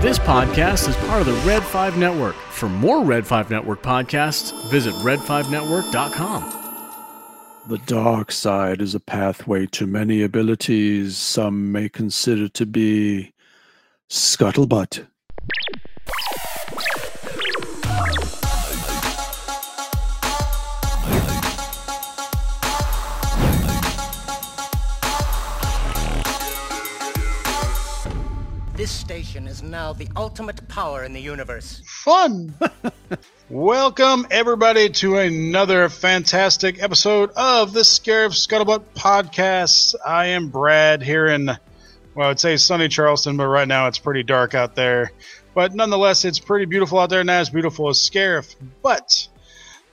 This podcast is part of the Red 5 Network. For more Red 5 Network podcasts, visit red5network.com. The dark side is a pathway to many abilities some may consider to be scuttlebutt. This station is now the ultimate power in the universe. Fun! Welcome, everybody, to another fantastic episode of the Scarif Scuttlebutt podcast. I am Brad here in, well, I'd say sunny Charleston, but right now it's pretty dark out there. But nonetheless, it's pretty beautiful out there, not as beautiful as Scarif. But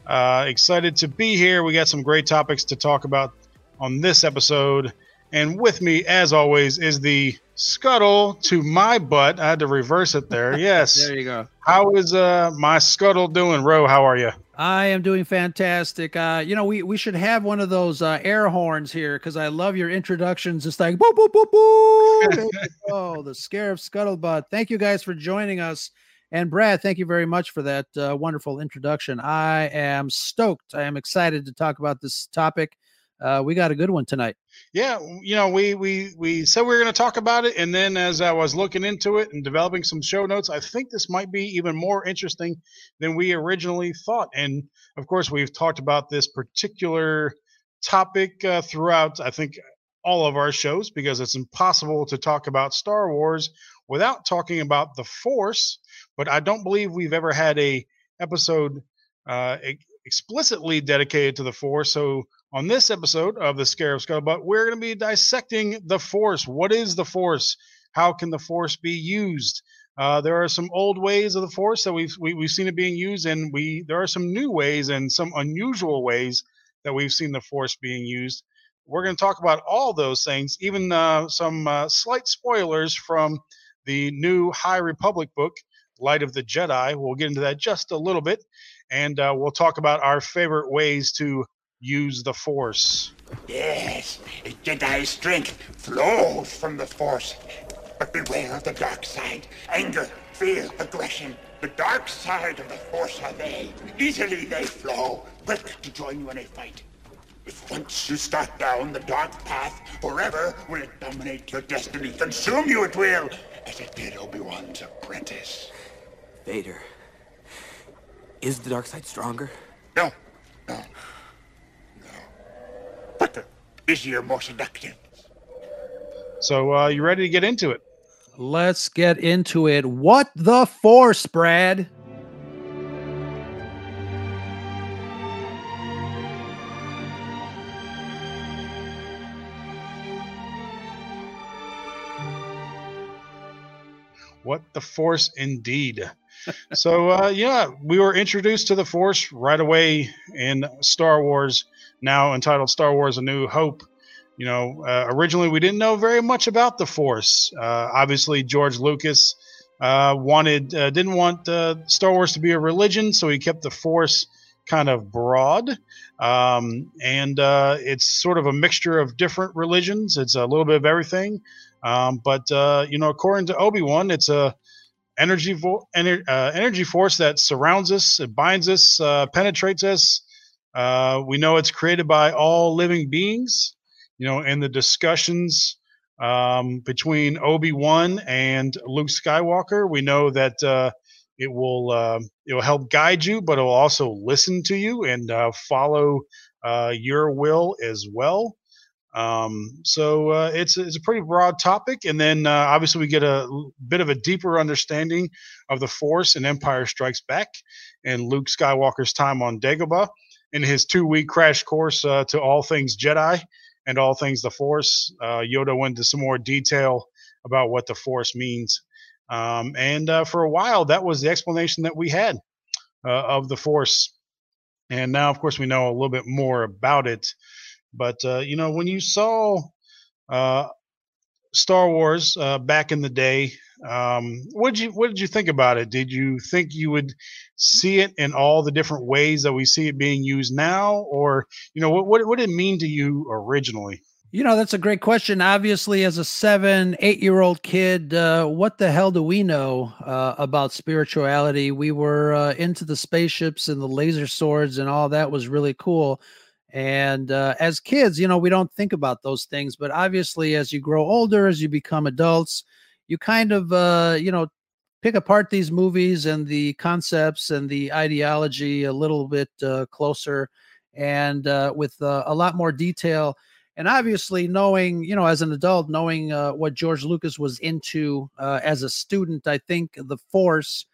uh, excited to be here. We got some great topics to talk about on this episode. And with me, as always, is the scuttle to my butt. I had to reverse it there. Yes. There you go. How is uh my scuttle doing, Ro? How are you? I am doing fantastic. Uh, you know, we, we should have one of those uh, air horns here because I love your introductions. It's like boo boo boo boo. oh, the Scarif Scuttlebutt. Thank you guys for joining us. And Brad, thank you very much for that uh, wonderful introduction. I am stoked. I am excited to talk about this topic. Uh, we got a good one tonight. Yeah, you know, we we we said we were going to talk about it, and then as I was looking into it and developing some show notes, I think this might be even more interesting than we originally thought. And of course, we've talked about this particular topic uh, throughout. I think all of our shows because it's impossible to talk about Star Wars without talking about the Force. But I don't believe we've ever had a episode uh, explicitly dedicated to the Force. So on this episode of the Scarif Scuttlebutt, we're going to be dissecting the Force. What is the Force? How can the Force be used? Uh, there are some old ways of the Force that we've we, have we have seen it being used, and we there are some new ways and some unusual ways that we've seen the Force being used. We're going to talk about all those things, even uh, some uh, slight spoilers from the new High Republic book, Light of the Jedi. We'll get into that just a little bit, and uh, we'll talk about our favorite ways to use the Force. Yes, a Jedi's strength flows from the Force. But beware of the dark side. Anger, fear, aggression. The dark side of the Force are they. Easily they flow, quick to join you in a fight. If once you start down the dark path, forever will it dominate your destiny. Consume you it will, as it did Obi-Wan's apprentice. Vader. Is the dark side stronger? No, no, but the busier, more seductive. So, uh, you ready to get into it? Let's get into it. What the Force, Brad? What the Force, indeed. So, uh, yeah, we were introduced to the Force right away in Star Wars, now entitled Star Wars: A New Hope. You know, uh, originally we didn't know very much about the Force. Uh, obviously, George Lucas uh, wanted uh, didn't want uh, Star Wars to be a religion, so he kept the Force kind of broad. Um, and uh, it's sort of a mixture of different religions. It's a little bit of everything. Um, but you know, according to Obi Wan, it's a energy vo- ener- energy force that surrounds us, it binds us, penetrates us. we know it's created by all living beings you know, in the discussions um, between Obi Wan and Luke Skywalker, we know that uh, it will uh, it will help guide you, but it will also listen to you and uh, follow uh, your will as well. Um, so uh, it's it's a pretty broad topic, and then uh, obviously we get a bit of a deeper understanding of the Force and Empire Strikes Back, and Luke Skywalker's time on Dagobah, in his two week crash course to all things Jedi and all things the Force. Uh, Yoda went into some more detail about what the Force means. Um, and uh, for a while, that was the explanation that we had uh, of the Force. And now, of course, we know a little bit more about it. But, uh, you know, when you saw uh, Star Wars uh, back in the day, um, what did you what did you think about it? Did you think you would see it in all the different ways that we see it being used now, or you know what what, what did it mean to you originally? You know, that's a great question. Obviously, as a seven, eight year old kid, uh, what the hell do we know uh, about spirituality? We were uh, into the spaceships and the laser swords, and all that was really cool. And uh, as kids, you know, we don't think about those things. But obviously, as you grow older, as you become adults, you kind of, uh, you know, pick apart these movies and the concepts and the ideology a little bit uh, closer and with a lot more detail and obviously knowing you know as an adult knowing uh, what george lucas was into uh, as a student i think the force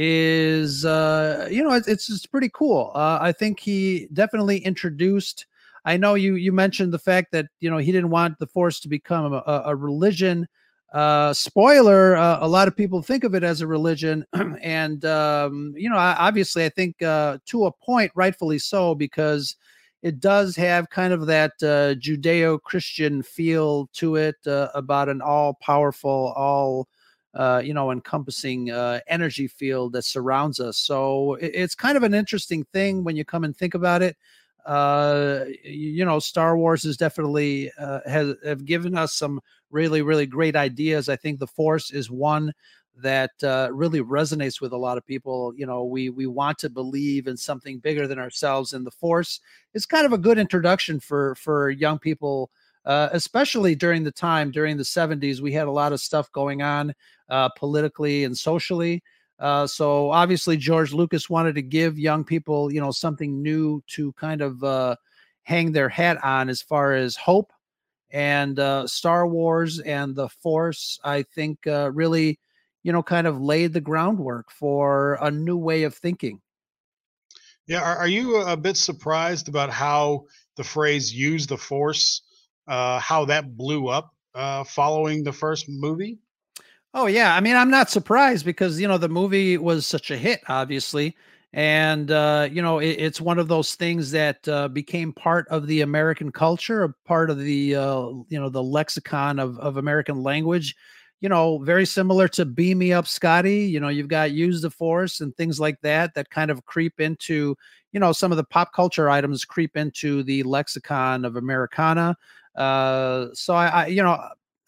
is uh, you know it's, it's, pretty cool. Uh, i think he definitely introduced i know you you mentioned the fact that you know he didn't want the force to become a, a religion. Uh, spoiler uh, a lot of people think of it as a religion. And um, you know obviously i think uh, to a point rightfully so because it does have kind of that uh, Judeo-Christian feel to it uh, about an all-powerful, all uh, you know, encompassing uh, energy field that surrounds us. So it, it's kind of an interesting thing when you come and think about it. Uh, you know, Star Wars is definitely uh, has have given us some really, really great ideas. I think the Force is one that uh, really resonates with a lot of people. You know, we we want to believe in something bigger than ourselves, and the Force is kind of a good introduction for for young people. Uh, especially during the time during the 70s we had a lot of stuff going on uh, politically and socially uh, so obviously george lucas wanted to give young people you know something new to kind of uh, hang their hat on as far as hope and uh, star wars and the force i think uh, really you know, kind of laid the groundwork for a new way of thinking. Yeah, are, are you a bit surprised about how the phrase "use the force," uh, how that blew up uh, following the first movie? Oh yeah, I mean, I'm not surprised because you know the movie was such a hit, obviously, and uh, you know it, it's one of those things that uh, became part of the American culture, a part of the uh, you know the lexicon of of American language you know, very similar to Beam Me Up Scotty. You know, you've got Use the Force and things like that that kind of creep into, you know, some of the pop culture items creep into the lexicon of Americana. Uh, so I, I, you know,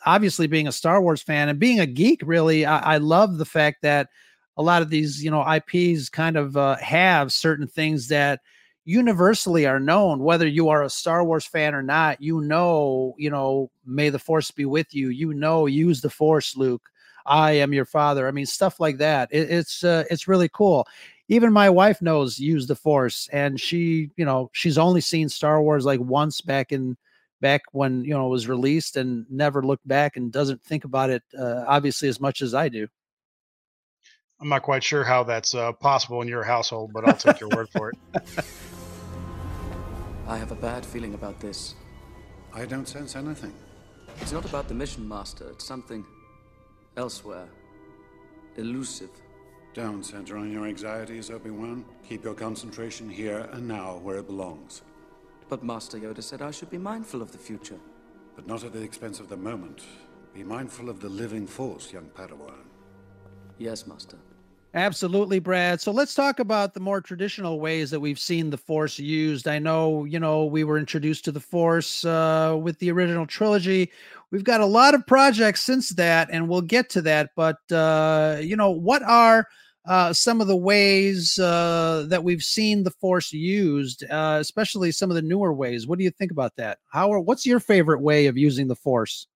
obviously being a Star Wars fan and being a geek, really, I, I love the fact that a lot of these, you know, IPs kind of uh, have certain things that universally are known. Whether you are a Star Wars fan or not you know you know may the force be with you. You know use the force Luke. I am your father. I mean stuff like that. It, it's uh, it's really cool. Even my wife knows use the force and she you know she's only seen Star Wars like once back in back when you know it was released and never looked back and doesn't think about it uh, obviously as much as I do I'm not quite sure how that's uh, possible in your household, but I'll take your word for it. I have a bad feeling about this. I don't sense anything. It's not about the mission, Master. It's something elsewhere. Elusive. Don't center on your anxieties, Obi-Wan. Keep your concentration here and now where it belongs. But Master Yoda said I should be mindful of the future. But not at the expense of the moment. Be mindful of the living force, young Padawan. Yes, Master. Absolutely, Brad. So let's talk about the more traditional ways that we've seen the Force used. I know, you know, we were introduced to the Force uh, with the original trilogy. We've got a lot of projects since that, and we'll get to that. But, uh, you know, what are uh, some of the ways uh, that we've seen the Force used, uh, especially some of the newer ways? What do you think about that? How? Are, what's your favorite way of using the Force?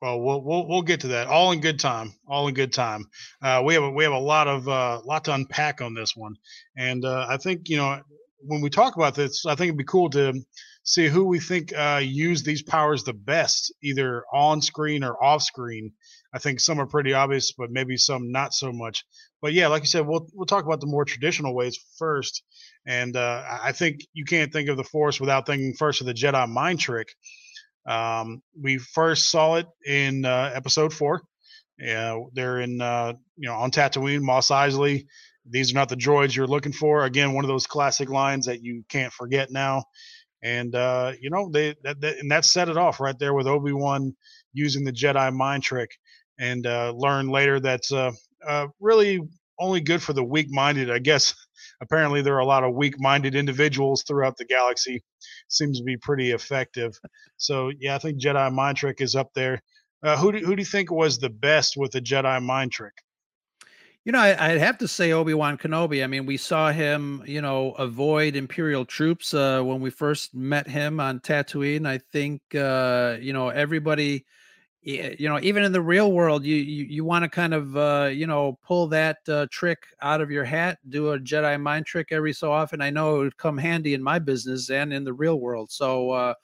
Well, we'll we'll we'll get to that. All in good time. All in good time. Uh, we have a, we have a lot of uh, lot to unpack on this one, and uh, I think you know when we talk about this, I think it'd be cool to see who we think uh, use these powers the best, either on screen or off screen. I think some are pretty obvious, but maybe some not so much. But yeah, like you said, we'll we'll talk about the more traditional ways first. And uh, I think you can't think of the Force without thinking first of the Jedi mind trick. Um, we first saw it in uh, episode four. Yeah, they're in uh, you know on Tatooine, Mos Eisley. These are not the droids you're looking for. Again, one of those classic lines that you can't forget now. And uh, you know they that, that, and that set it off right there with Obi Wan using the Jedi mind trick, and uh, learn later that's uh, uh, really only good for the weak-minded. I guess apparently there are a lot of weak-minded individuals throughout the galaxy. Seems to be pretty effective. So yeah, I think Jedi mind trick is up there. Uh, who do, who do you think was the best with the Jedi mind trick? You know, I, would have to say Obi Wan Kenobi. I mean, we saw him, you know, avoid Imperial troops uh, when we first met him on Tatooine. I think, uh, you know, everybody, you know, even in the real world, you you, you want to kind of, uh, you know, pull that uh, trick out of your hat, do a Jedi mind trick every so often. I know it would come handy in my business and in the real world. So, uh,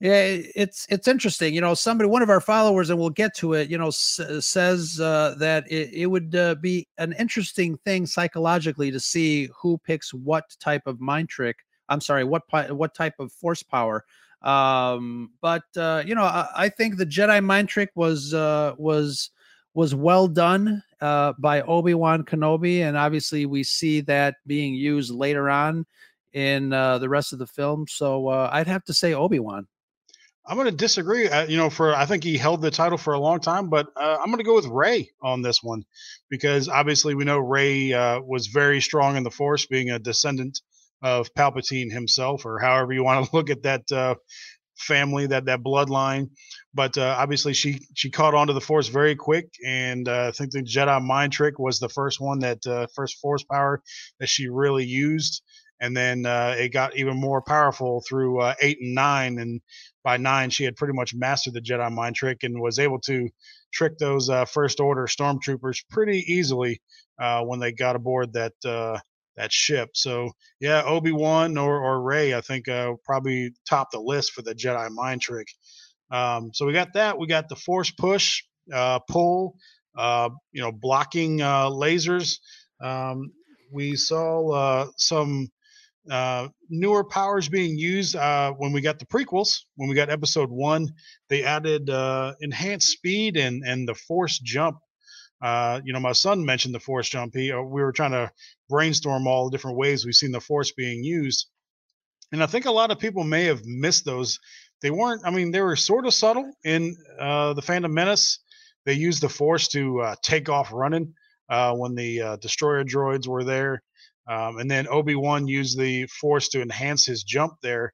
yeah, it's it's interesting. You know, somebody, one of our followers, and we'll get to it. You know, s- says uh, that it, it would uh, be an interesting thing psychologically to see who picks what type of mind trick. I'm sorry, what what type of force power. Um, but uh, you know, I, I, think the Jedi mind trick was uh, was was well done uh, by Obi Wan Kenobi, and obviously we see that being used later on in uh, the rest of the film. So uh, I'd have to say Obi Wan. I'm going to disagree. Uh, you know, for I think he held the title for a long time, but uh, I'm going to go with Rey on this one because obviously we know Rey uh, was very strong in the Force, being a descendant of Palpatine himself, or however you want to look at that uh, family, that that bloodline. But uh, obviously, she she caught on to the Force very quick, and uh, I think the Jedi mind trick was the first one that first Force power that she really used and then uh, it got even more powerful through uh, eight and nine and by nine she had pretty much mastered the jedi mind trick and was able to trick those uh, first order stormtroopers pretty easily uh, when they got aboard that uh, that ship so yeah obi-wan or, or rey i think uh, probably top the list for the jedi mind trick um, so we got that we got the force push pull you know blocking lasers um, we saw some uh, newer powers being used uh, when we got the prequels. When we got Episode One, they added uh, enhanced speed and and the Force jump. Uh, you know, my son mentioned the Force jump. Uh, we were trying to brainstorm all the different ways we've seen the Force being used, and I think a lot of people may have missed those. They weren't. I mean, they were sort of subtle in uh, the Phantom Menace. They used the Force to take off running when the destroyer droids were there. Um, and then Obi Wan used the Force to enhance his jump there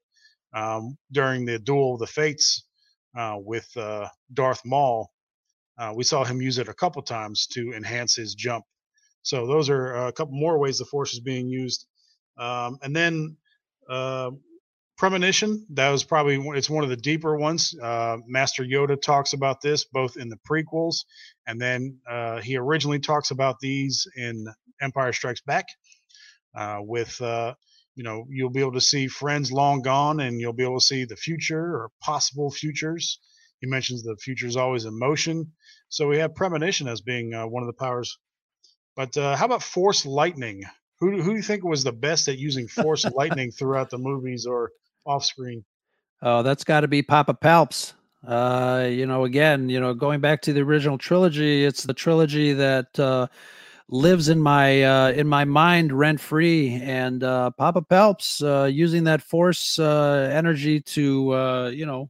um, during the Duel of the Fates uh, with uh, Darth Maul. Uh, we saw him use it a couple times to enhance his jump. So those are a couple more ways the Force is being used. Um, and then uh, premonition that was probably it's one of the deeper ones uh, master yoda talks about this both in the prequels and then uh, he originally talks about these in empire strikes back uh, with uh, you know you'll be able to see friends long gone and you'll be able to see the future or possible futures he mentions the future is always in motion so we have premonition as being uh, one of the powers. But uh, how about force lightning? Who, who do you think was the best at using force lightning throughout the movies or off screen? Oh that's got to be papa palps. Uh, you know again you know going back to the original trilogy it's the trilogy that uh, lives in my uh, in my mind rent free. And uh, Papa Palps uh, using that force uh, energy to uh, you know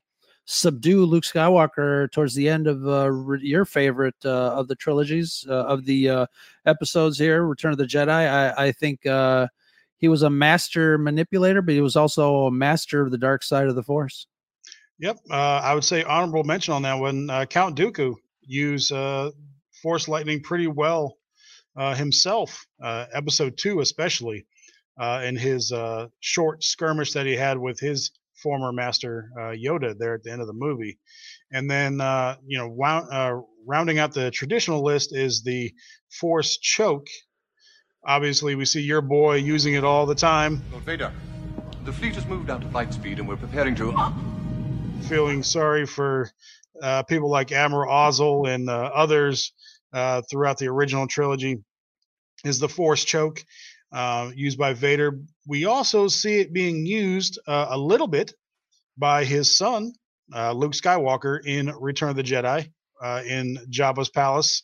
subdue Luke Skywalker towards the end of uh, your favorite uh, of the trilogies uh, of the uh, episodes here, Return of the Jedi. I, I think uh, he was a master manipulator, but he was also a master of the dark side of the Force. Yep, uh, I would say honorable mention on that one. Count Dooku used Force lightning pretty well himself, episode two especially, in his short skirmish that he had with his former master uh, Yoda there at the end of the movie. And then, uh, you know, wound, rounding out the traditional list is the Force choke. Obviously, we see your boy using it all the time. Lord Vader, the fleet has moved out to light speed and we're preparing to. Feeling sorry for people like Admiral Ozzel and others uh, throughout the original trilogy is the Force choke uh, used by Vader. We also see it being used uh, a little bit by his son, uh, Luke Skywalker, in Return of the Jedi uh, in Jabba's palace.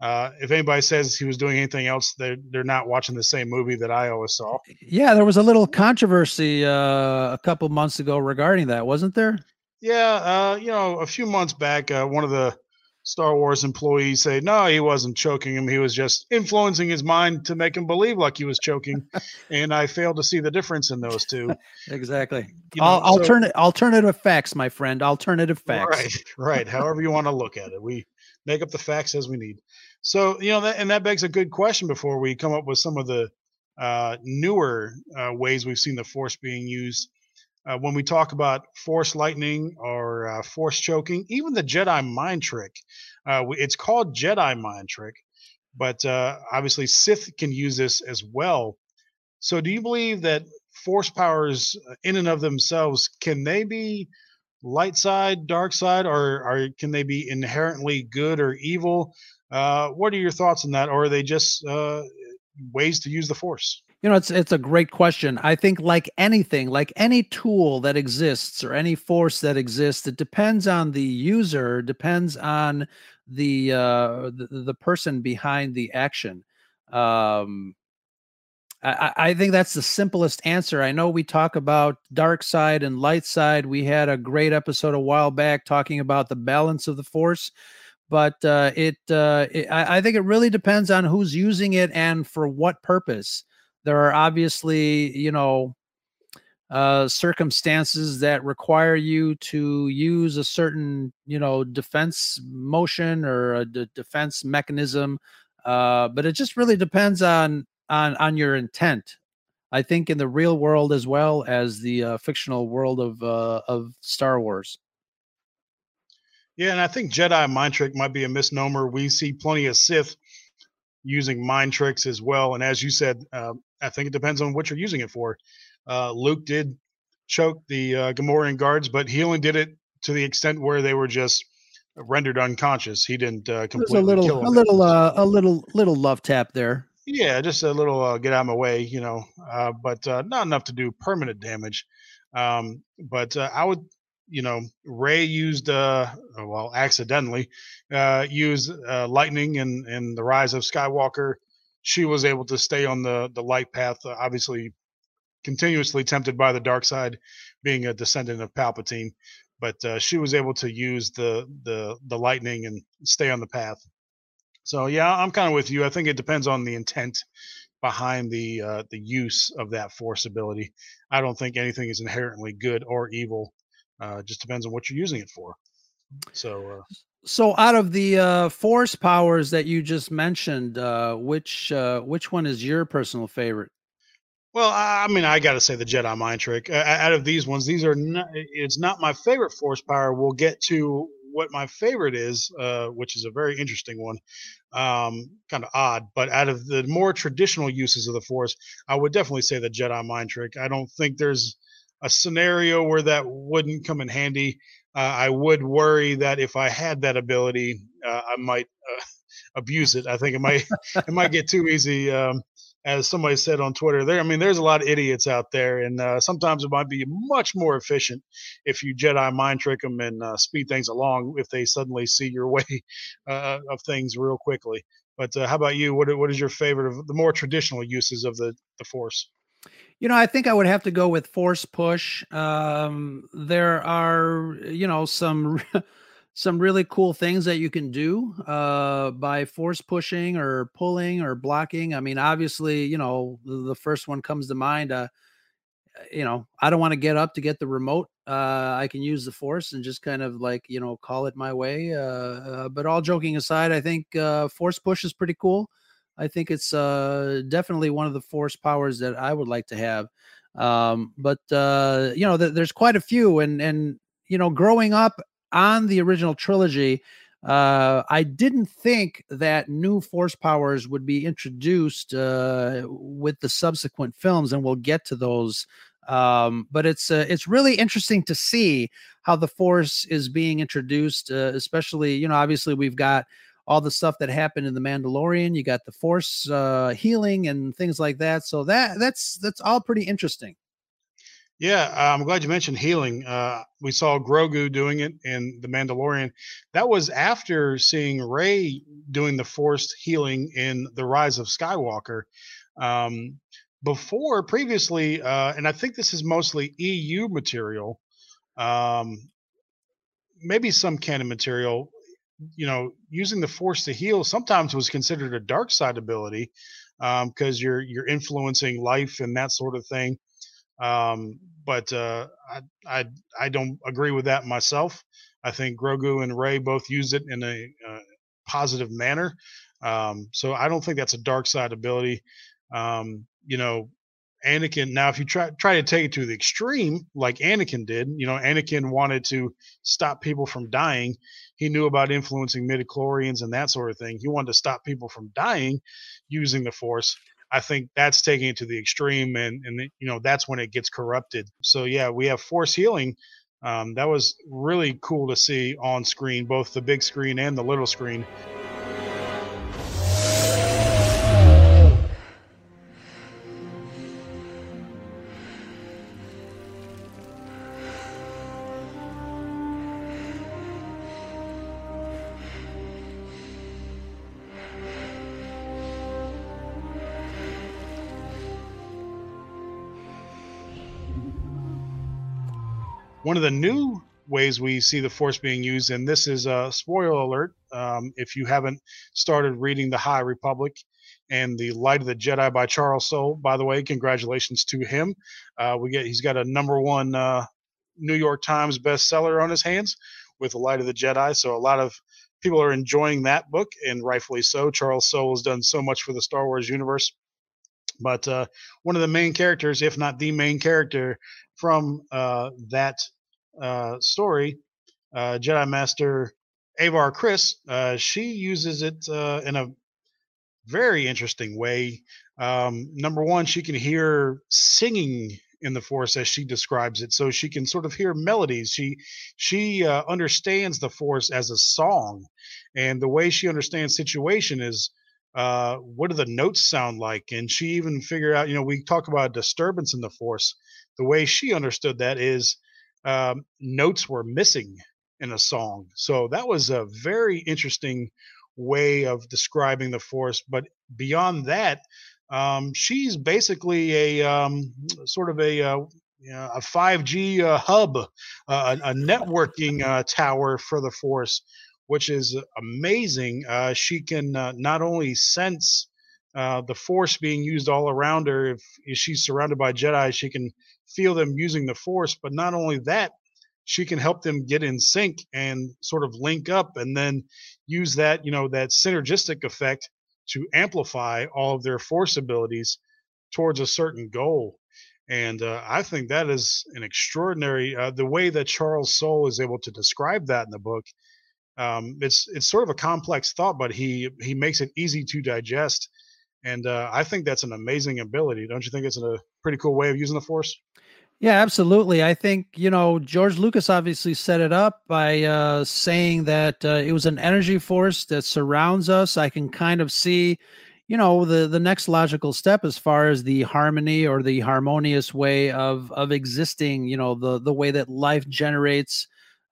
Uh, if anybody says he was doing anything else, they're, they're not watching the same movie that I always saw. Yeah, there was a little controversy uh, a couple months ago regarding that, wasn't there? Yeah, you know, a few months back, one of the Star Wars employees say, no, he wasn't choking him. He was just influencing his mind to make him believe like he was choking. and I fail to see the difference in those two. exactly. You know, Al- so- alternate alternative facts, my friend. Alternative facts. Right, right. However you want to look at it, we make up the facts as we need. So you know, that, and that begs a good question before we come up with some of the uh, newer uh, ways we've seen the force being used. Uh, when we talk about force lightning or uh, force choking, even the Jedi mind trick. Uh, it's called Jedi mind trick, but uh, obviously Sith can use this as well. So, do you believe that force powers, uh, in and of themselves, can they be light side, dark side, or, or can they be inherently good or evil? Uh, what are your thoughts on that, or are they just ways to use the force? You know, it's it's a great question. I think like anything, like any tool that exists or any force that exists, it depends on the user, depends on the uh the, the person behind the action. Um I, I think that's the simplest answer. I know we talk about dark side and light side. We had a great episode a while back talking about the balance of the force, but uh, it, uh, it I, I think it really depends on who's using it and for what purpose. There are obviously, you know, uh, circumstances that require you to use a certain, you know, defense motion or a d- defense mechanism. Uh, but it just really depends on on on your intent. I think in the real world as well as the uh, fictional world of uh, of Star Wars. Yeah, and I think Jedi mind trick might be a misnomer. We see plenty of Sith using mind tricks as well, and as you said, uh, I think it depends on what you're using it for. Uh, Luke did choke the uh, Gamorrean guards, but he only did it to the extent where they were just rendered unconscious. He didn't uh, completely a little, kill a little, uh, a little, little love tap there. Yeah, just a little uh, get out of my way, you know, uh, but uh, not enough to do permanent damage. Um, but uh, I would, you know, Rey used, uh, uh, well, accidentally, uh, used uh, lightning and and the rise of Skywalker. She was able to stay on the the light path, uh, obviously, continuously tempted by the dark side, being a descendant of Palpatine. But uh, she was able to use the the the lightning and stay on the path. So yeah, I'm kind of with you. I think it depends on the intent behind the uh, the use of that force ability. I don't think anything is inherently good or evil. Uh, just depends on what you're using it for. So uh, So, out of the uh, force powers that you just mentioned, uh, which uh, which one is your personal favorite? Well, I I mean, I got to say the Jedi mind trick. Uh, out of these ones, these are not. It's not my favorite force power. We'll get to what my favorite is, uh, which is a very interesting one. Um, kind of odd, but out of the more traditional uses of the force, I would definitely say the Jedi mind trick. I don't think there's a scenario where that wouldn't come in handy. Uh, I would worry that if I had that ability, uh, I might uh, abuse it. I think it might it might get too easy. Um, as somebody said on Twitter, there. I mean, there's a lot of idiots out there, and uh, sometimes it might be much more efficient if you Jedi mind trick them and uh, speed things along if they suddenly see your way uh, of things real quickly. But how about you? What what is your favorite of the more traditional uses of the the Force? You know, I think I would have to go with force push. Um, there are, you know, some some really cool things that you can do uh, by force pushing or pulling or blocking. I mean, obviously, you know, the, the first one comes to mind. Uh, you know, I don't want to get up to get the remote. Uh, I can use the force and just kind of like, you know, call it my way. Uh, uh, but all joking aside, I think uh, force push is pretty cool. I think it's uh, definitely one of the force powers that I would like to have. Um, but uh, you know, th- there's quite a few, and and you know, growing up on the original trilogy, uh, I didn't think that new force powers would be introduced uh, with the subsequent films, and we'll get to those. Um, but it's uh, it's really interesting to see how the force is being introduced, uh, especially you know, obviously we've got all the stuff that happened in the Mandalorian. You got the Force uh, healing and things like that. So that that's that's all pretty interesting. Yeah, uh, I'm glad you mentioned healing. Uh, we saw Grogu doing it in The Mandalorian. That was after seeing Rey doing the forced healing in The Rise of Skywalker. Um, before, previously, uh, and I think this is mostly EU material, um, maybe some canon material. You know, using the Force to heal sometimes was considered a dark side ability because um, you're you're influencing life and that sort of thing. Um, but uh, I, I I don't agree with that myself. I think Grogu and Rey both used it in a uh, positive manner. Um, so I don't think that's a dark side ability. Um, you know, Anakin. Now, if you try try to take it to the extreme, like Anakin did, you know, Anakin wanted to stop people from dying. He knew about influencing midichlorians and that sort of thing. He wanted to stop people from dying using the Force. I think that's taking it to the extreme, and and you know that's when it gets corrupted. So yeah, we have Force healing. Um, that was really cool to see on screen, both the big screen and the little screen. One of the new ways we see the force being used and this is a spoiler alert um, if you haven't started reading the high republic and the light of the jedi by charles soule by the way congratulations to him. Uh, we get he's got a number one uh, new york times bestseller on his hands with the light of the jedi. So a lot of people are enjoying that book and rightfully so. Charles soule has done so much for the star wars universe but uh, one of the main characters if not the main character from uh, that uh, story, uh, Jedi Master Avar Kriss, uh, she uses it uh, in a very interesting way. Um, number one, she can hear singing in the force as she describes it so she can sort of hear melodies she she uh, understands the force as a song and the way she understands situation is uh, what do the notes sound like and she even figured out you know we talk about disturbance in the force the way she understood that is um, notes were missing in a song. So that was a very interesting way of describing the force. But beyond that, um, she's basically a um, sort of a uh, a 5G uh, hub, uh, a, a, networking uh, tower for the Force, which is amazing. Uh, she can uh, not only sense uh, the Force being used all around her. If, if, she's surrounded by Jedi, she can feel them using the force. But not only that, she can help them get in sync and sort of link up and then use that, you know, that synergistic effect to amplify all of their force abilities towards a certain goal. And uh, I think that is an extraordinary uh, the way that Charles Soule is able to describe that in the book. Um, it's it's sort of a complex thought, but he he makes it easy to digest, and uh, I think that's an amazing ability. Don't you think it's a pretty cool way of using the Force? Yeah, absolutely. I think, you know, George Lucas obviously set it up by uh, saying that uh, it was an energy force that surrounds us. I can kind of see, you know, the the next logical step as far as the harmony or the harmonious way of of existing, you know, the the way that life generates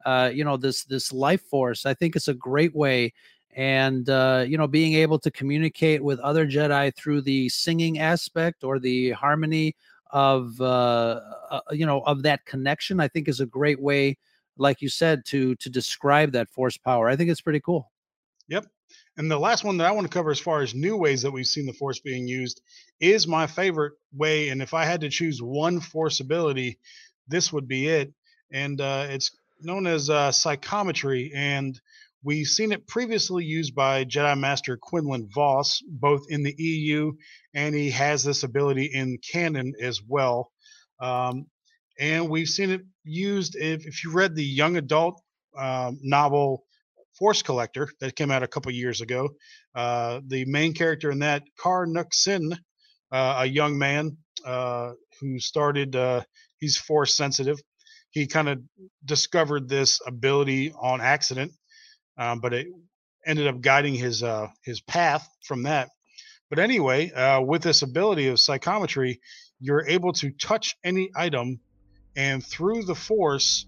uh, you know, this this life force. I think it's a great way. And uh, you know being able to communicate with other jedi through the singing aspect or the harmony of uh, uh, you know of that connection i think is a great way like you said to to describe that force power. I think it's pretty cool. Yep. And the last one that i want to cover as far as new ways that we've seen the force being used is my favorite way and if i had to choose one force ability this would be it. And uh, it's known as uh, psychometry and We've seen it previously used by Jedi Master Quinlan Vos, both in the EU, and he has this ability in canon as well. Um, and we've seen it used if, if you read the young adult um, novel Force Collector that came out a couple years ago. Uh, the main character in that, Karr Nuq Sin, uh, a young man uh, who started, uh, he's force sensitive. He kind of discovered this ability on accident um, but it ended up guiding his uh, his path from that. But anyway, uh, with this ability of psychometry, you're able to touch any item, and through the force,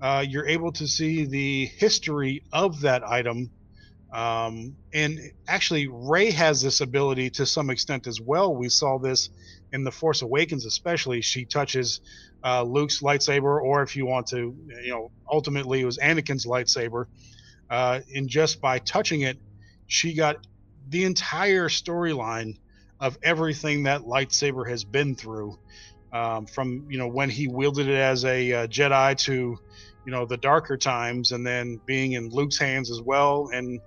uh, you're able to see the history of that item. Um, and actually, Rey has this ability to some extent as well. We saw this in the Force Awakens, especially. She touches uh, Luke's lightsaber, or if you want to, you know, ultimately it was Anakin's lightsaber uh, and just by touching it, she got the entire storyline of everything that lightsaber has been through, um, from you know when he wielded it as a uh, Jedi to you know the darker times, and then being in Luke's hands as well, and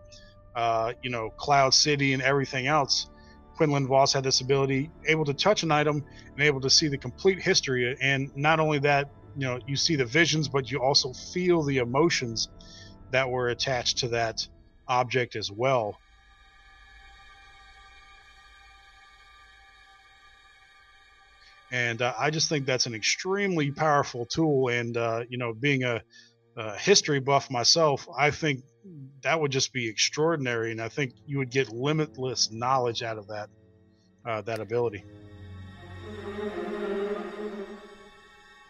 uh, you know Cloud City and everything else. Quinlan Vos had this ability, able to touch an item and able to see the complete history. And not only that, you know, you see the visions, but you also feel the emotions that were attached to that object as well. And uh, I just think that's an extremely powerful tool. And, uh, you know, being a, a history buff myself, I think that would just be extraordinary. And I think you would get limitless knowledge out of that, uh, that ability.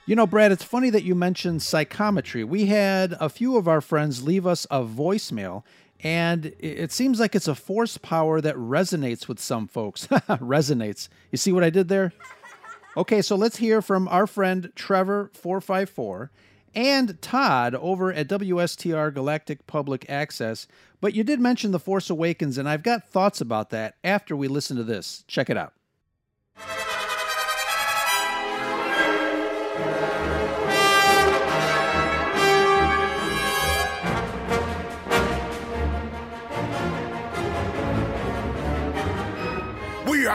You know, Brad, it's funny that you mentioned psychometry. We had a few of our friends leave us a voicemail, and it seems like it's a force power that resonates with some folks. resonates. You see what I did there? Okay, so let's hear from our friend Trevor454 and Todd over at WSTR Galactic Public Access. But you did mention The Force Awakens, and I've got thoughts about that after we listen to this. Check it out.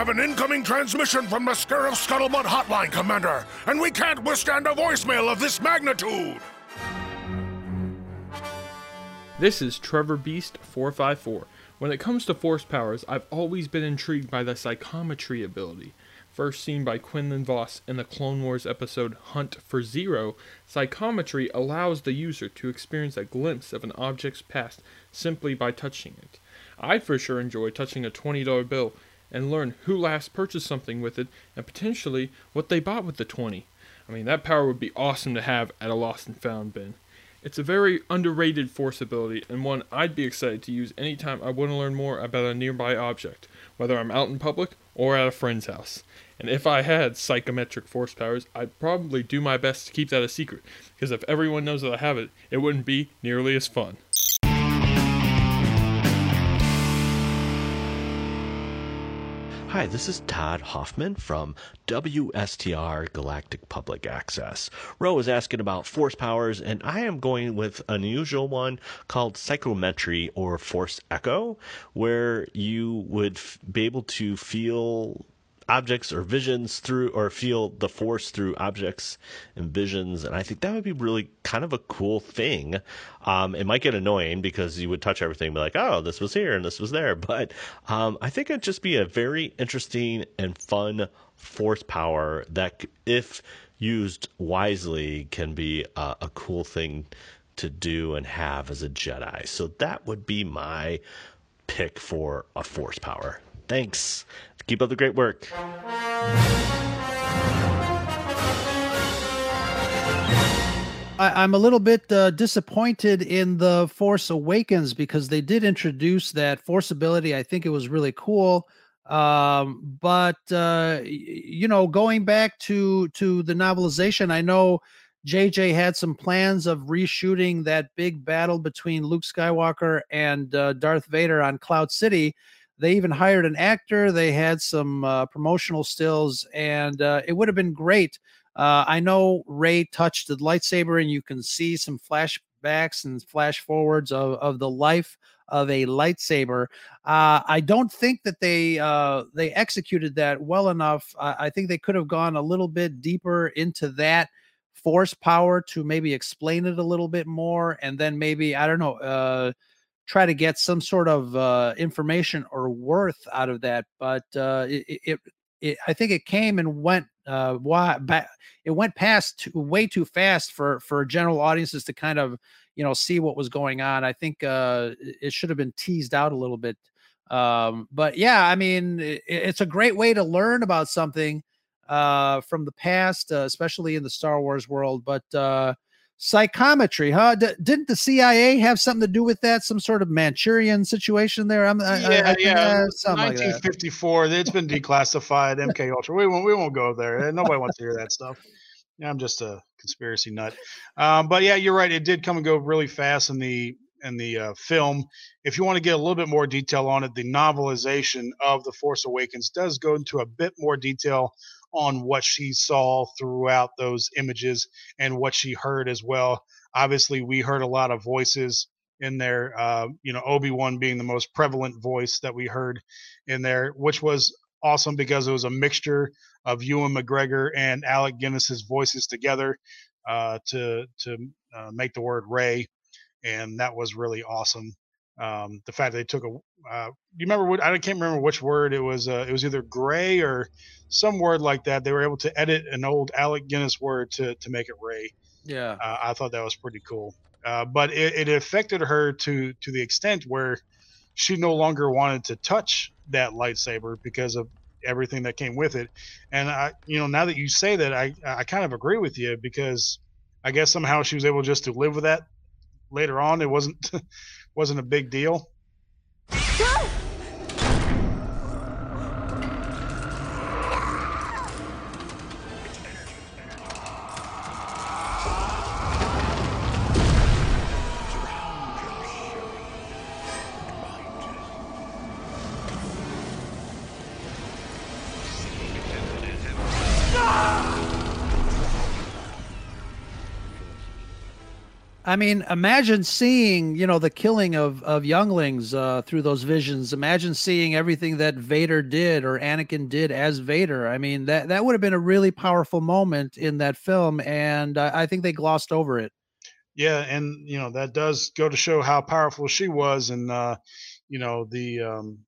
Have an incoming transmission from the Scarif Scuttlebutt hotline, Commander, and we can't withstand a voicemail of this magnitude. This is Trevor Beast 454. When it comes to force powers, I've always been intrigued by the psychometry ability. First seen by Quinlan Vos in the Clone Wars episode Hunt for Ziro, psychometry allows the user to experience a glimpse of an object's past simply by touching it. I for sure enjoy touching a $20 bill and learn who last purchased something with it and potentially what they bought with the 20. I mean, that power would be awesome to have at a lost and found bin. It's a very underrated force ability and one I'd be excited to use anytime I want to learn more about a nearby object, whether I'm out in public or at a friend's house. And if I had psychometric force powers, I'd probably do my best to keep that a secret, because if everyone knows that I have it, it wouldn't be nearly as fun. Hi, this is Todd Hoffman from WSTR Galactic Public Access. Ro is asking about force powers, and I am going with an unusual one called psychometry or force echo, where you would f- be able to feel objects or visions through or feel the force through objects and visions and i think that would be really kind of a cool thing. Um, it might get annoying because you would touch everything and be like oh this was here and this was there but um, i think it'd just be a very interesting and fun force power that if used wisely can be a, a cool thing to do and have as a jedi. So that would be my pick for a force power thanks Keep up the great work. I, am a little bit uh, disappointed in the Force Awakens because they did introduce that Force ability. I think it was really cool. Um, but uh, you know, going back to to the novelization, I know JJ had some plans of reshooting that big battle between Luke Skywalker and uh, Darth Vader on Cloud City they even hired an actor. They had some uh, promotional stills, and uh, it would have been great. Uh, I know Rey touched the lightsaber, and you can see some flashbacks and flash forwards of, of the life of a lightsaber. Uh, I don't think that they uh, they executed that well enough. I, I think they could have gone a little bit deeper into that force power to maybe explain it a little bit more, and then maybe I don't know uh, try to get some sort of uh, information or worth out of that. But uh, it, it, it, I think it came and went. Uh, why But it went past way too fast for for general audiences to kind of you know see what was going on. I think uh, it should have been teased out a little bit. Um, but yeah, I mean, it, it's a great way to learn about something uh, from the past, uh, especially in the Star Wars world. But uh, psychometry, huh? D- didn't the CIA have something to do with that? Some sort of Manchurian situation there? I'm, I, yeah, I, yeah. Uh, 1954. Like it's been declassified. MK Ultra. We won't. We won't go there. Nobody wants to hear that stuff. Yeah, I'm just a conspiracy nut. Um, but yeah, you're right. It did come and go really fast, in the in the uh, film. If you want to get a little bit more detail on it, the novelization of The Force Awakens does go into a bit more detail on what she saw throughout those images and what she heard as well. Obviously, we heard a lot of voices in there. Uh, you know, Obi Wan being the most prevalent voice that we heard in there, which was awesome because it was a mixture of Ewan McGregor and Alec Guinness's voices together uh, to to uh, make the word Rey, and that was really awesome. Um, the fact they took a, uh, you remember what I can't remember which word it was. Uh, it was either gray or some word like that. They were able to edit an old Alec Guinness word to to make it Rey Yeah, uh, I thought that was pretty cool. Uh, but it, it affected her to to the extent where she no longer wanted to touch that lightsaber because of everything that came with it. And I, you know, now that you say that, I I kind of agree with you because I guess somehow she was able just to live with that later on. It wasn't wasn't a big deal. I mean, imagine seeing, you know, the killing of of younglings uh, through those visions. Imagine seeing everything that Vader did or Anakin did as Vader. I mean, that that would have been a really powerful moment in that film, and I, I think they glossed over it. Yeah, and you know that does go to show how powerful she was, and uh, you know the um,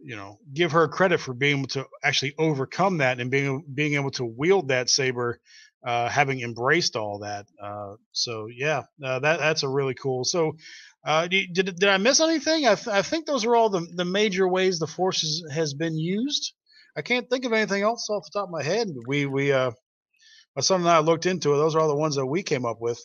you know give her credit for being able to actually overcome that and being being able to wield that saber uh, having embraced all that. Uh, so yeah, uh, that that's a really cool. So uh, did did I miss anything? I, th- I think those are all the the major ways the force has, been used. I can't think of anything else off the top of my head. We we uh, something I looked into. Those are all the ones that we came up with.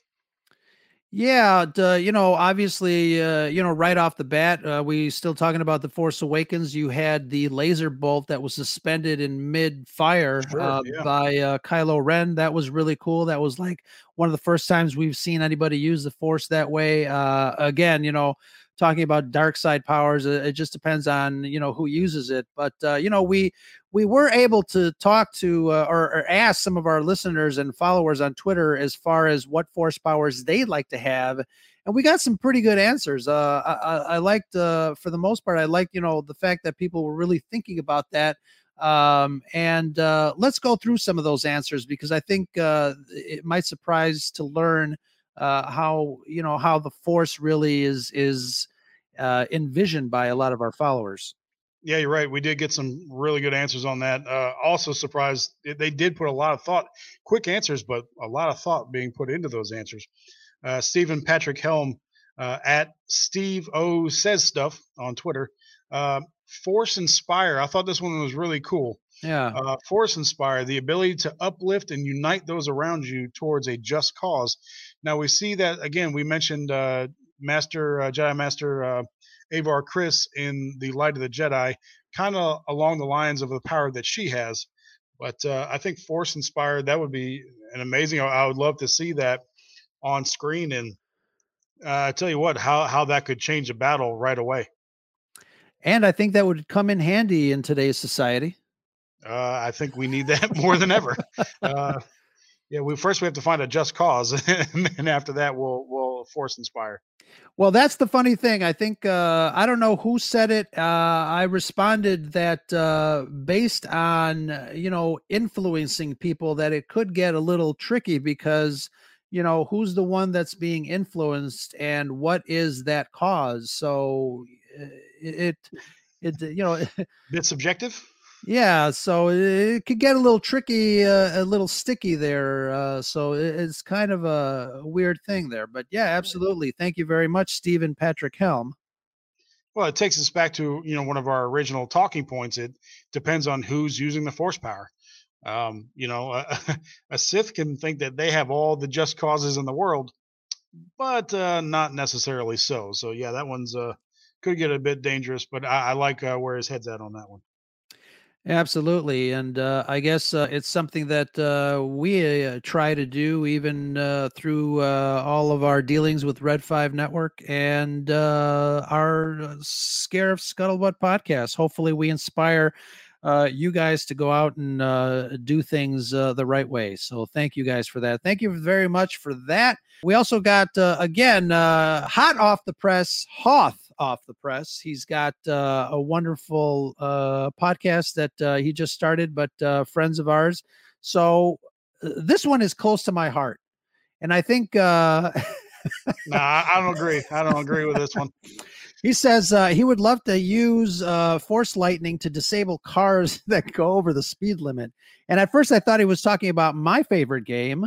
Yeah, the, you know, obviously, uh, you know, right off the bat, uh, we still talking about the Force Awakens. You had the laser bolt that was suspended in mid-fire Sure, uh, yeah. by uh, Kylo Ren. That was really cool. That was like one of the first times we've seen anybody use the Force that way. Uh, again, you know, talking about dark side powers, uh, it just depends on you know who uses it. But uh, you know, we we were able to talk to uh, or, or ask some of our listeners and followers on Twitter as far as what force powers they'd like to have, and we got some pretty good answers. Uh, I, I, liked, uh, for the most part, I liked you know the fact that people were really thinking about that. Um, and uh, let's go through some of those answers because I think uh, it might surprise to learn uh, how you know how the force really is is uh, envisioned by a lot of our followers. Yeah, you're right. We did get some really good answers on that. Uh, also surprised they did put a lot of thought, quick answers, but a lot of thought being put into those answers. Uh, Stephen Patrick Helm uh, at Steve O says stuff on Twitter. Uh, Force Inspire. I thought this one was really cool. Yeah. Uh, Force Inspire, the ability to uplift and unite those around you towards a just cause. Now we see that again. We mentioned uh, Master uh, Jedi Master uh, Avar Kriss in the Light of the Jedi, kind of along the lines of the power that she has. But uh, I think Force Inspired that would be an amazing. I, would love to see that on screen, and uh, I tell you what, how how that could change a battle right away. And I think that would come in handy in today's society. Uh, I think we need that more than ever. Yeah, we first we have to find a just cause, and then after that, we'll we'll force inspire. Well, that's the funny thing. I think uh, I don't know who said it. Uh, I responded that uh, based on uh, you know influencing people, that it could get a little tricky because you know who's the one that's being influenced and what is that cause. So uh, it it, it you know bit subjective. Yeah, so it could get a little tricky, uh, a little sticky there. Uh, so it- it's kind of a weird thing there. But yeah, absolutely. Thank you very much, Stephen Patrick Helm. Well, it takes us back to you know one of our original talking points. It depends on who's using the force power. Um, you know, a, a Sith can think that they have all the just causes in the world, but uh, not necessarily so. So yeah, that one's uh, could get a bit dangerous. But I, I like uh, where his head's at on that one. Absolutely, and uh, I guess uh, it's something that uh, we uh, try to do even uh, through uh, all of our dealings with Red Five Network and our Scarif Scuttlebutt podcast. Hopefully, we inspire you guys to go out and uh, do things uh, the right way. So, thank you guys for that. Thank you very much for that. We also got again hot off the press, Hoth off the press. He's got uh, a wonderful uh, podcast that uh, he just started, but uh, friends of ours. So uh, this one is close to my heart, and I think. Uh, nah, I don't agree. I don't agree with this one. He says uh, he would love to use uh, force lightning to disable cars that go over the speed limit. And at first, I thought he was talking about my favorite game,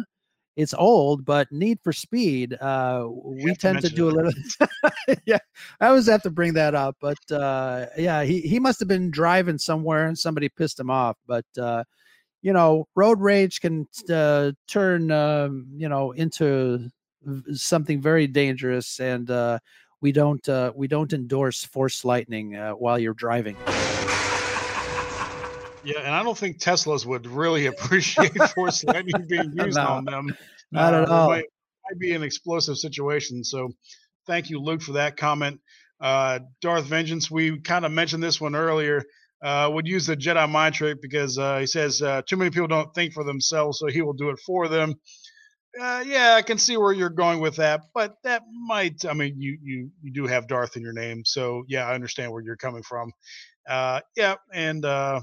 it's old, but Need for Speed, uh, we tend to, to do a little. yeah, I always have to bring that up, but uh, yeah, he he must have been driving somewhere and somebody pissed him off. But uh, you know, road rage can uh, turn um, you know into something very dangerous, and uh, we don't uh, we don't endorse force lightning uh, while you're driving. Yeah, and I don't think Teslas would really appreciate force lightning being used no, on them. Not uh, at all. Might, might, be an explosive situation. So, thank you, Luke, for that comment. Uh, Darth Vengeance, we kind of mentioned this one earlier. Uh, would use the Jedi mind trick because uh, he says uh, too many people don't think for themselves, so he will do it for them. Uh, yeah, I can see where you're going with that, but that might. I mean, you you you do have Darth in your name, so yeah, I understand where you're coming from. Uh, yeah, and uh,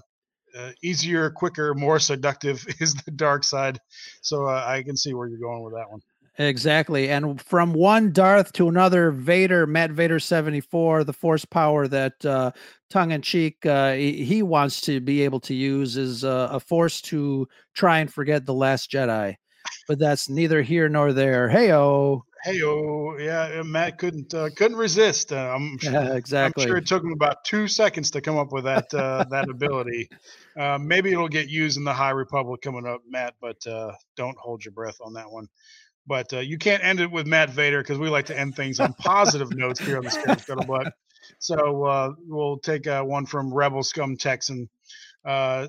uh, easier, quicker, more seductive is the dark side. So uh, I can see where you're going with that one. Exactly. And from one Darth to another Vader, Matt Vader 74, the force power that tongue in cheek uh, he, he, wants to be able to use is a force to try and forget the last Jedi. But that's neither here nor there. Hey, oh. Hey, oh, yeah, Matt couldn't uh, couldn't resist. Uh, I'm sure, yeah, exactly. I'm sure it took him about two seconds to come up with that uh, that ability. Uh, maybe it'll get used in the High Republic coming up, Matt, but uh, don't hold your breath on that one. But uh, you can't end it with Matt Vader because we like to end things on positive notes here on the Scuttlebutt. So uh, we'll take uh, one from Rebel Scum Texan. Uh,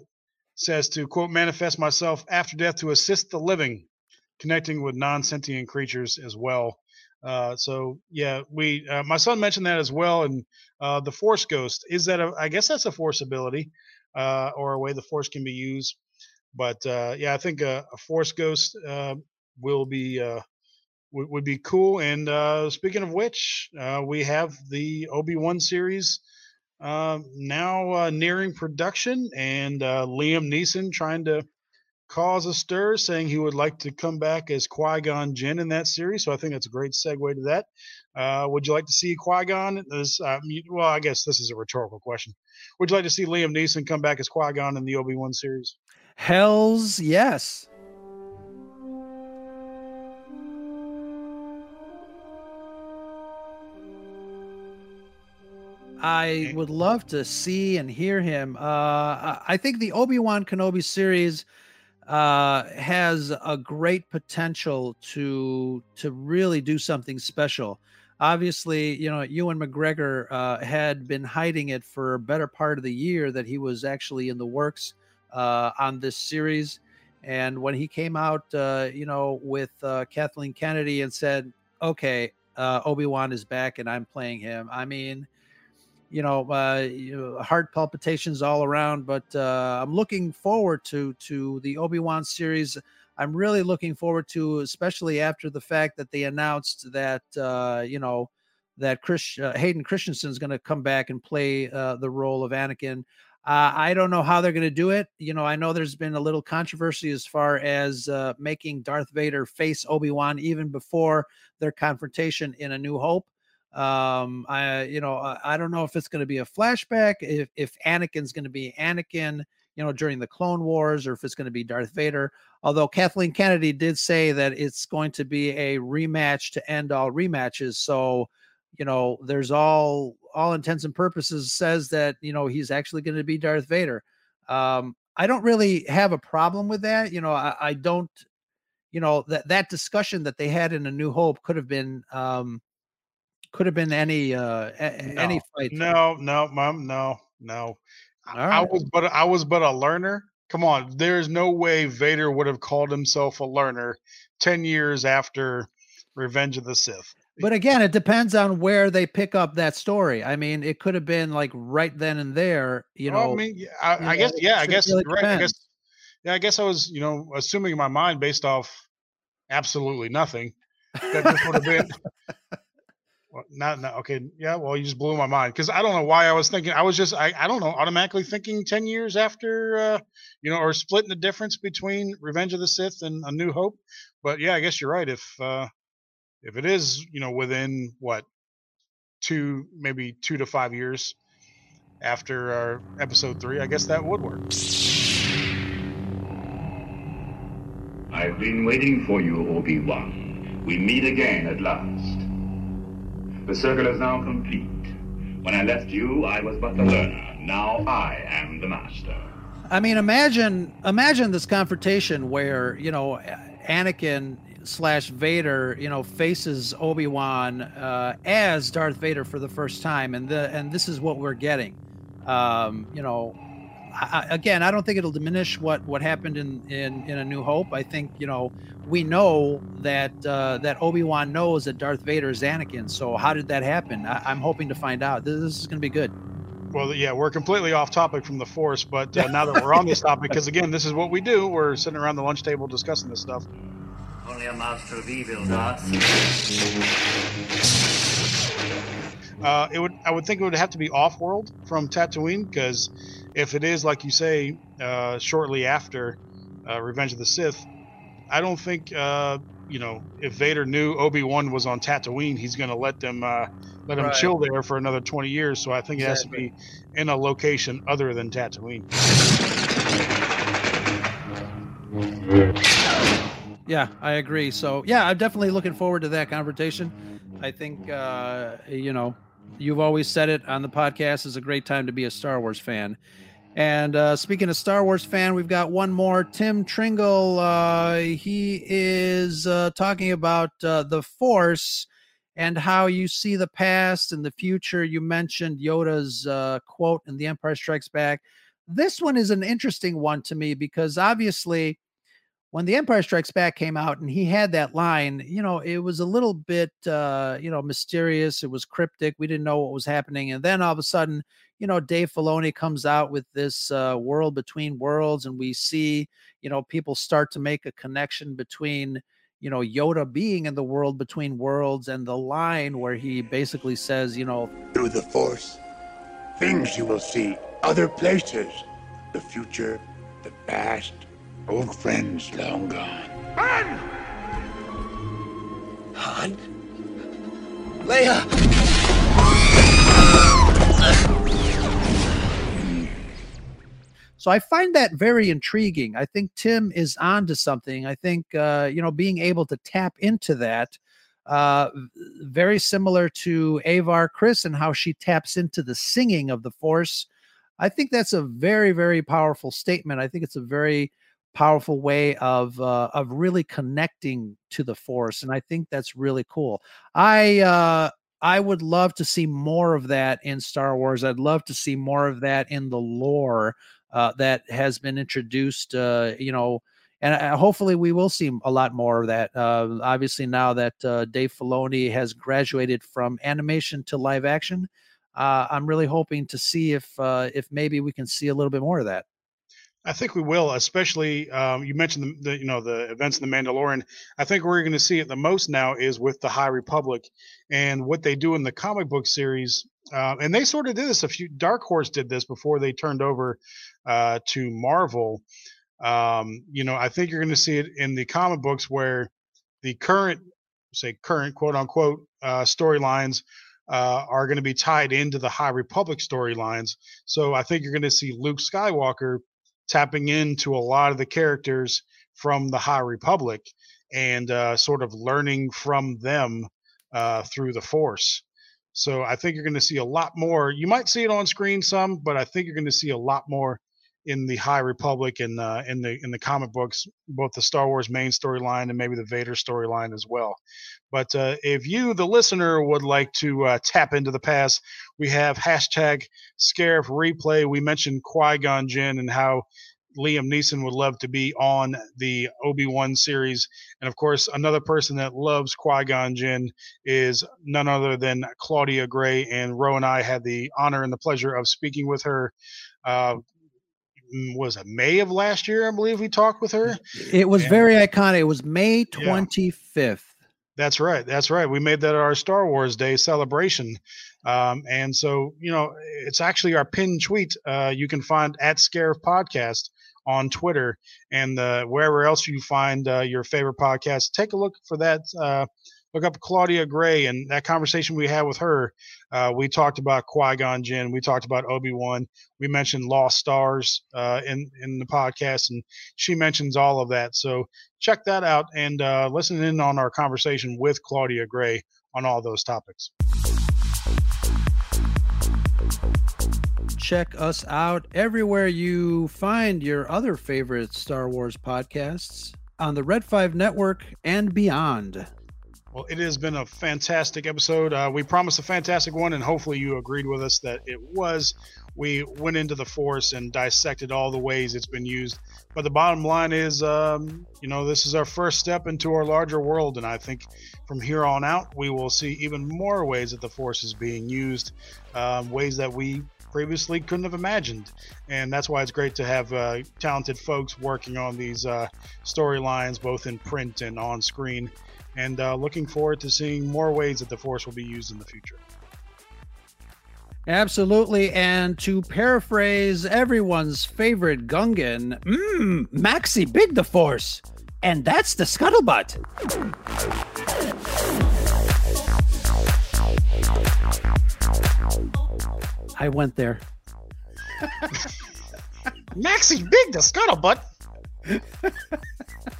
says to quote manifest myself after death to assist the living connecting with non-sentient creatures as well. Uh, so yeah, we uh, my son mentioned that as well, and uh, the Force Ghost is that a, I guess that's a Force ability uh, or a way the Force can be used. But uh, yeah, I think a, a Force Ghost uh, will be w- would be cool. And speaking of which, we have the Obi Wan series now nearing production, and Liam Neeson trying to cause a stir, saying he would like to come back as Qui Gon Jinn in that series. So I think that's a great segue to that. Uh, would you like to see Qui Gon? Uh, well, I guess this is a rhetorical question. Would you like to see Liam Neeson come back as Qui Gon in the Obi Wan series? Hell's yes. I would love to see and hear him. Uh, I think the Obi Wan Kenobi series uh, has a great potential to to really do something special. Obviously, you know, Ewan McGregor uh, had been hiding it for a better part of the year that he was actually in the works uh, on this series. And when he came out, uh, you know, with uh, Kathleen Kennedy and said, "Okay, uh, Obi Wan is back, and I'm playing him," I mean, you know, uh, heart palpitations all around. But uh, I'm looking forward to to the Obi Wan series. I'm really looking forward to, especially after the fact that they announced that uh, you know that Chris uh, Hayden Christensen is going to come back and play uh, the role of Anakin. Uh, I don't know how they're going to do it. You know, I know there's been a little controversy as far as uh, making Darth Vader face Obi Wan even before their confrontation in A New Hope. Um, I, you know, I, don't know if it's going to be a flashback, if if Anakin's going to be Anakin, you know, during the Clone Wars, or if it's going to be Darth Vader. Although Kathleen Kennedy did say that it's going to be a rematch to end all rematches, so you know, there's all all intents and purposes says that you know he's actually going to be Darth Vader. Um, I don't really have a problem with that. You know, I, I don't. You know that that discussion that they had in A New Hope could have been um, could have been any uh a- no, any fight. No, no, mom, no, no. I was but I was but a learner. Come on, there's no way Vader would have called himself a learner ten years after Revenge of the Sith. But again, it depends on where they pick up that story. I mean, it could have been like right then and there. You know, I mean, I, I guess, know, yeah, I guess, really right, I guess, yeah, I guess I was, you know, assuming in my mind based off absolutely nothing. That this would have been. Well, not, not okay. Yeah, well, you just blew my mind because I don't know why I was thinking. I was just, I, I don't know, automatically thinking ten years after, uh, you know, or splitting the difference between Revenge of the Sith and A New Hope. But yeah, I guess you're right. If uh, if it is, you know, within what two, maybe two to five years after our episode three, I guess that would work. I've been waiting for you, Obi-Wan. We meet again at last. The circle is now complete. When I left you, I was but the learner. Now I am the master. I mean, imagine imagine this confrontation where you know Anakin slash Vader, you know, faces Obi Wan uh, as Darth Vader for the first time, and the and this is what we're getting. Um, you know, I, I- again, I don't think it'll diminish what what happened in in in A New Hope. I think you know we know that uh, that Obi Wan knows that Darth Vader is Anakin. So how did that happen? I, I'm hoping to find out. This, this is going to be good. Well, yeah, we're completely off topic from the Force, but uh, now that we're on this topic, because again, this is what we do. We're sitting around the lunch table discussing this stuff. Only a master of evil, Darth. Uh, it would, I would think it would have to be off-world from Tatooine, because if it is like you say, uh, shortly after uh, Revenge of the Sith, I don't think, uh, you know, if Vader knew Obi Wan was on Tatooine, he's going to let them uh, let him Right. chill there for another twenty years. So I think it has to be in a location other than Tatooine. Yeah, I agree. So yeah, I'm definitely looking forward to that conversation. I think uh, you know, you've always said it on the podcast is a great time to be a Star Wars fan. And uh, speaking of Star Wars fan, we've got one more. Tim Tringle. Uh, he is uh, talking about uh, the Force and how you see the past and the future. You mentioned Yoda's uh, quote in The Empire Strikes Back. This one is an interesting one to me because obviously when the empire strikes back came out and he had that line you know it was a little bit uh you know mysterious it was cryptic we didn't know what was happening and then all of a sudden you know dave filoni comes out with this uh world between worlds and we see you know people start to make a connection between you know yoda being in the world between worlds and the line where he basically says you know Through the Force, things you will see, other places, the future, the past, old friends long gone. Han! Han? Leia! So I find that very intriguing. I think Tim is on to something. I think uh, you know being able to tap into that, uh, very similar to Avar Kriss and how she taps into the singing of the Force. I think that's a very very powerful statement. I think it's a very powerful way of uh, of really connecting to the Force, and I think that's really cool. I uh, I would love to see more of that in Star Wars. I'd love to see more of that in the lore uh, that has been introduced. Uh, you know, and hopefully we will see a lot more of that. Uh, obviously, now that uh, Dave Filoni has graduated from animation to live action, uh, I'm really hoping to see if uh, if maybe we can see a little bit more of that. I think we will, especially um, you mentioned the, the you know the events in the Mandalorian. I think we're going to see it the most now is with the High Republic and what they do in the comic book series. Uh, and they sort of did this. A few Dark Horse did this before they turned over uh, to Marvel. Um, you know, I think you're going to see it in the comic books where the current, say, current quote unquote uh, storylines uh, are going to be tied into the High Republic storylines. So I think you're going to see Luke Skywalker tapping into a lot of the characters from the High Republic and uh, sort of learning from them uh, through the Force. So I think you're going to see a lot more. You might see it on screen some, but I think you're going to see a lot more in the High Republic and uh, in the in the comic books, both the Star Wars main storyline and maybe the Vader storyline as well. But uh, if you, the listener, would like to uh, tap into the past, we have hashtag Scarif Replay. We mentioned Qui Gon Jinn and how Liam Neeson would love to be on the Obi Wan series, and of course, another person that loves Qui Gon Jinn is none other than Claudia Gray. And Ro and I had the honor and the pleasure of speaking with her. Uh, was it May of last year? I believe we talked with her. It was And- very iconic. It was May 25th. That's right. That's right. We made that our Star Wars Day celebration. Um, and so, you know, it's actually our pinned tweet. Uh, you can find at Scarif Podcast on Twitter and uh, wherever else you find uh, your favorite podcast. Take a look for that. Look up Claudia Gray and that conversation we had with her. Uh, we talked about Qui Gon Jinn. We talked about Obi Wan. We mentioned Lost Stars uh, in in the podcast, and she mentions all of that. So check that out and uh, listen in on our conversation with Claudia Gray on all those topics. Check us out everywhere you find your other favorite Star Wars podcasts on the Red 5 Network and beyond. Well, it has been a fantastic episode. Uh, we promised a fantastic one, and hopefully you agreed with us that it was. We went into the Force and dissected all the ways it's been used. But the bottom line is, um, you know, this is our first step into our larger world, and I think from here on out, we will see even more ways that the Force is being used, um, ways that we previously couldn't have imagined. And that's why it's great to have uh, talented folks working on these uh, storylines, both in print and on screen. And uh, looking forward to seeing more ways that the Force will be used in the future. Absolutely. And to paraphrase everyone's favorite Gungan, mmm, Maxi Big the Force. And that's the scuttlebutt. I went there. Maxie Big the scuttlebutt.